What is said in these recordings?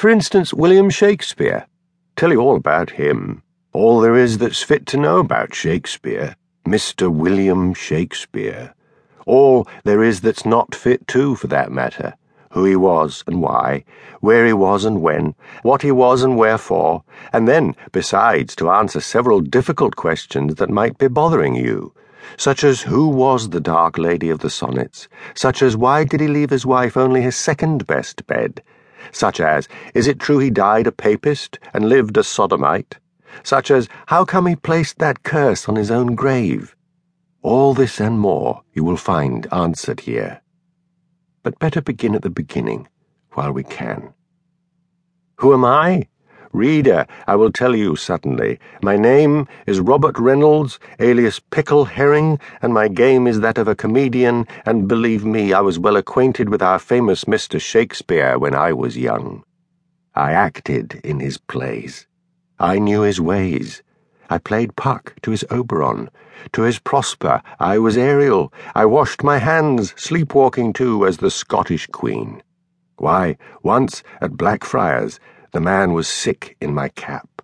For instance, William Shakespeare. Tell you all about him. All there is that's fit to know about Shakespeare. Mr. William Shakespeare. All there is that's not fit too, for that matter. Who he was and why, where he was and when, what he was and wherefore, and then, besides, to answer several difficult questions that might be bothering you such as who was the dark lady of the sonnets, such as why did he leave his wife only his second best bed, such as, is it true he died a papist and lived a sodomite? Such as, how come he placed that curse on his own grave? All this and more you will find answered here. But better begin at the beginning, while we can. Who am I? Reader, I will tell you suddenly. My name is Robert Reynolds, alias Pickleherring, and my game is that of a comedian, and believe me, I was well acquainted with our famous Mr. Shakespeare when I was young. I acted in his plays. I knew his ways. I played Puck to his Oberon. To his Prospero, I was Ariel. I washed my hands, sleepwalking too, as the Scottish Queen. Why, once at Blackfriars, the man was sick in my cap.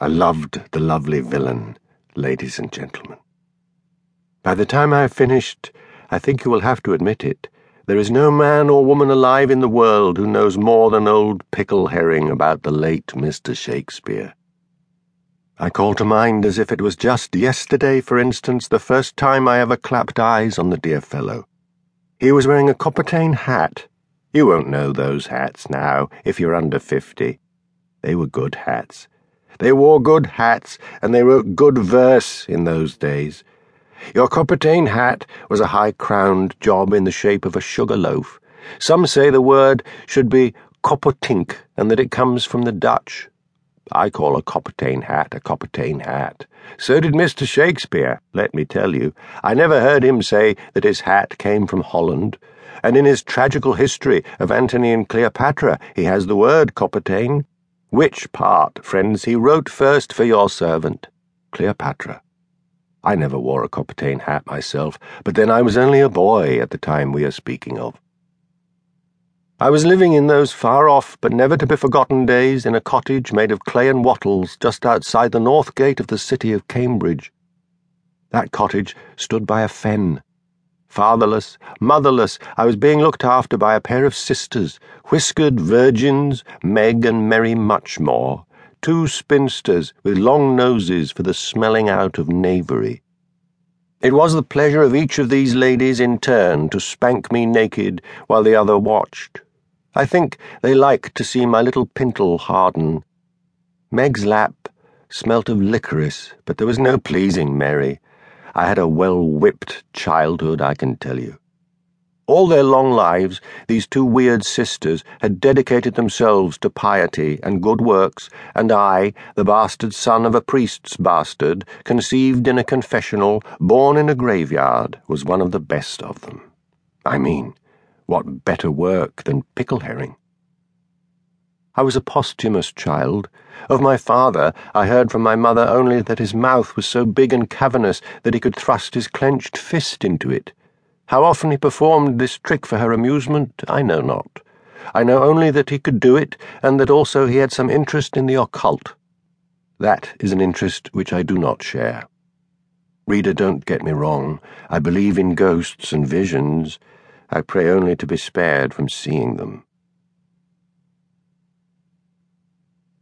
I loved the lovely villain, ladies and gentlemen. By the time I have finished, I think you will have to admit it. There is no man or woman alive in the world who knows more than old Pickleherring about the late Mr. Shakespeare. I call to mind as if it was just yesterday, for instance, the first time I ever clapped eyes on the dear fellow. He was wearing a Coppertane hat you won't know those hats now if you're under fifty. They were good hats. They wore good hats, and they wrote good verse in those days. Your Coppertane hat was a high crowned job in the shape of a sugar loaf. Some say the word should be Coppertink, and that it comes from the Dutch. I call a Coppertane hat a Coppertane hat. So did Mr. Shakespeare, let me tell you. I never heard him say that his hat came from Holland and in his tragical history of Antony and Cleopatra he has the word Coppertane. Which part, friends, he wrote first for your servant, Cleopatra. I never wore a Coppertane hat myself, but then I was only a boy at the time we are speaking of. I was living in those far off but never to be forgotten days in a cottage made of clay and wattles just outside the north gate of the city of Cambridge. That cottage stood by a fen Fatherless, motherless, I was being looked after by a pair of sisters, whiskered virgins, Meg and Mary Muchmore, two spinsters with long noses for the smelling out of knavery. It was the pleasure of each of these ladies in turn to spank me naked while the other watched. I think they liked to see my little pintle harden. Meg's lap smelt of licorice, but there was no pleasing Mary. I had a well whipped childhood, I can tell you. All their long lives, these two weird sisters had dedicated themselves to piety and good works, and I, the bastard son of a priest's bastard, conceived in a confessional, born in a graveyard, was one of the best of them. I mean, what better work than Pickleherring? I was a posthumous child. Of my father, I heard from my mother only that his mouth was so big and cavernous that he could thrust his clenched fist into it. How often he performed this trick for her amusement, I know not. I know only that he could do it, and that also he had some interest in the occult. That is an interest which I do not share. Reader, don't get me wrong. I believe in ghosts and visions. I pray only to be spared from seeing them.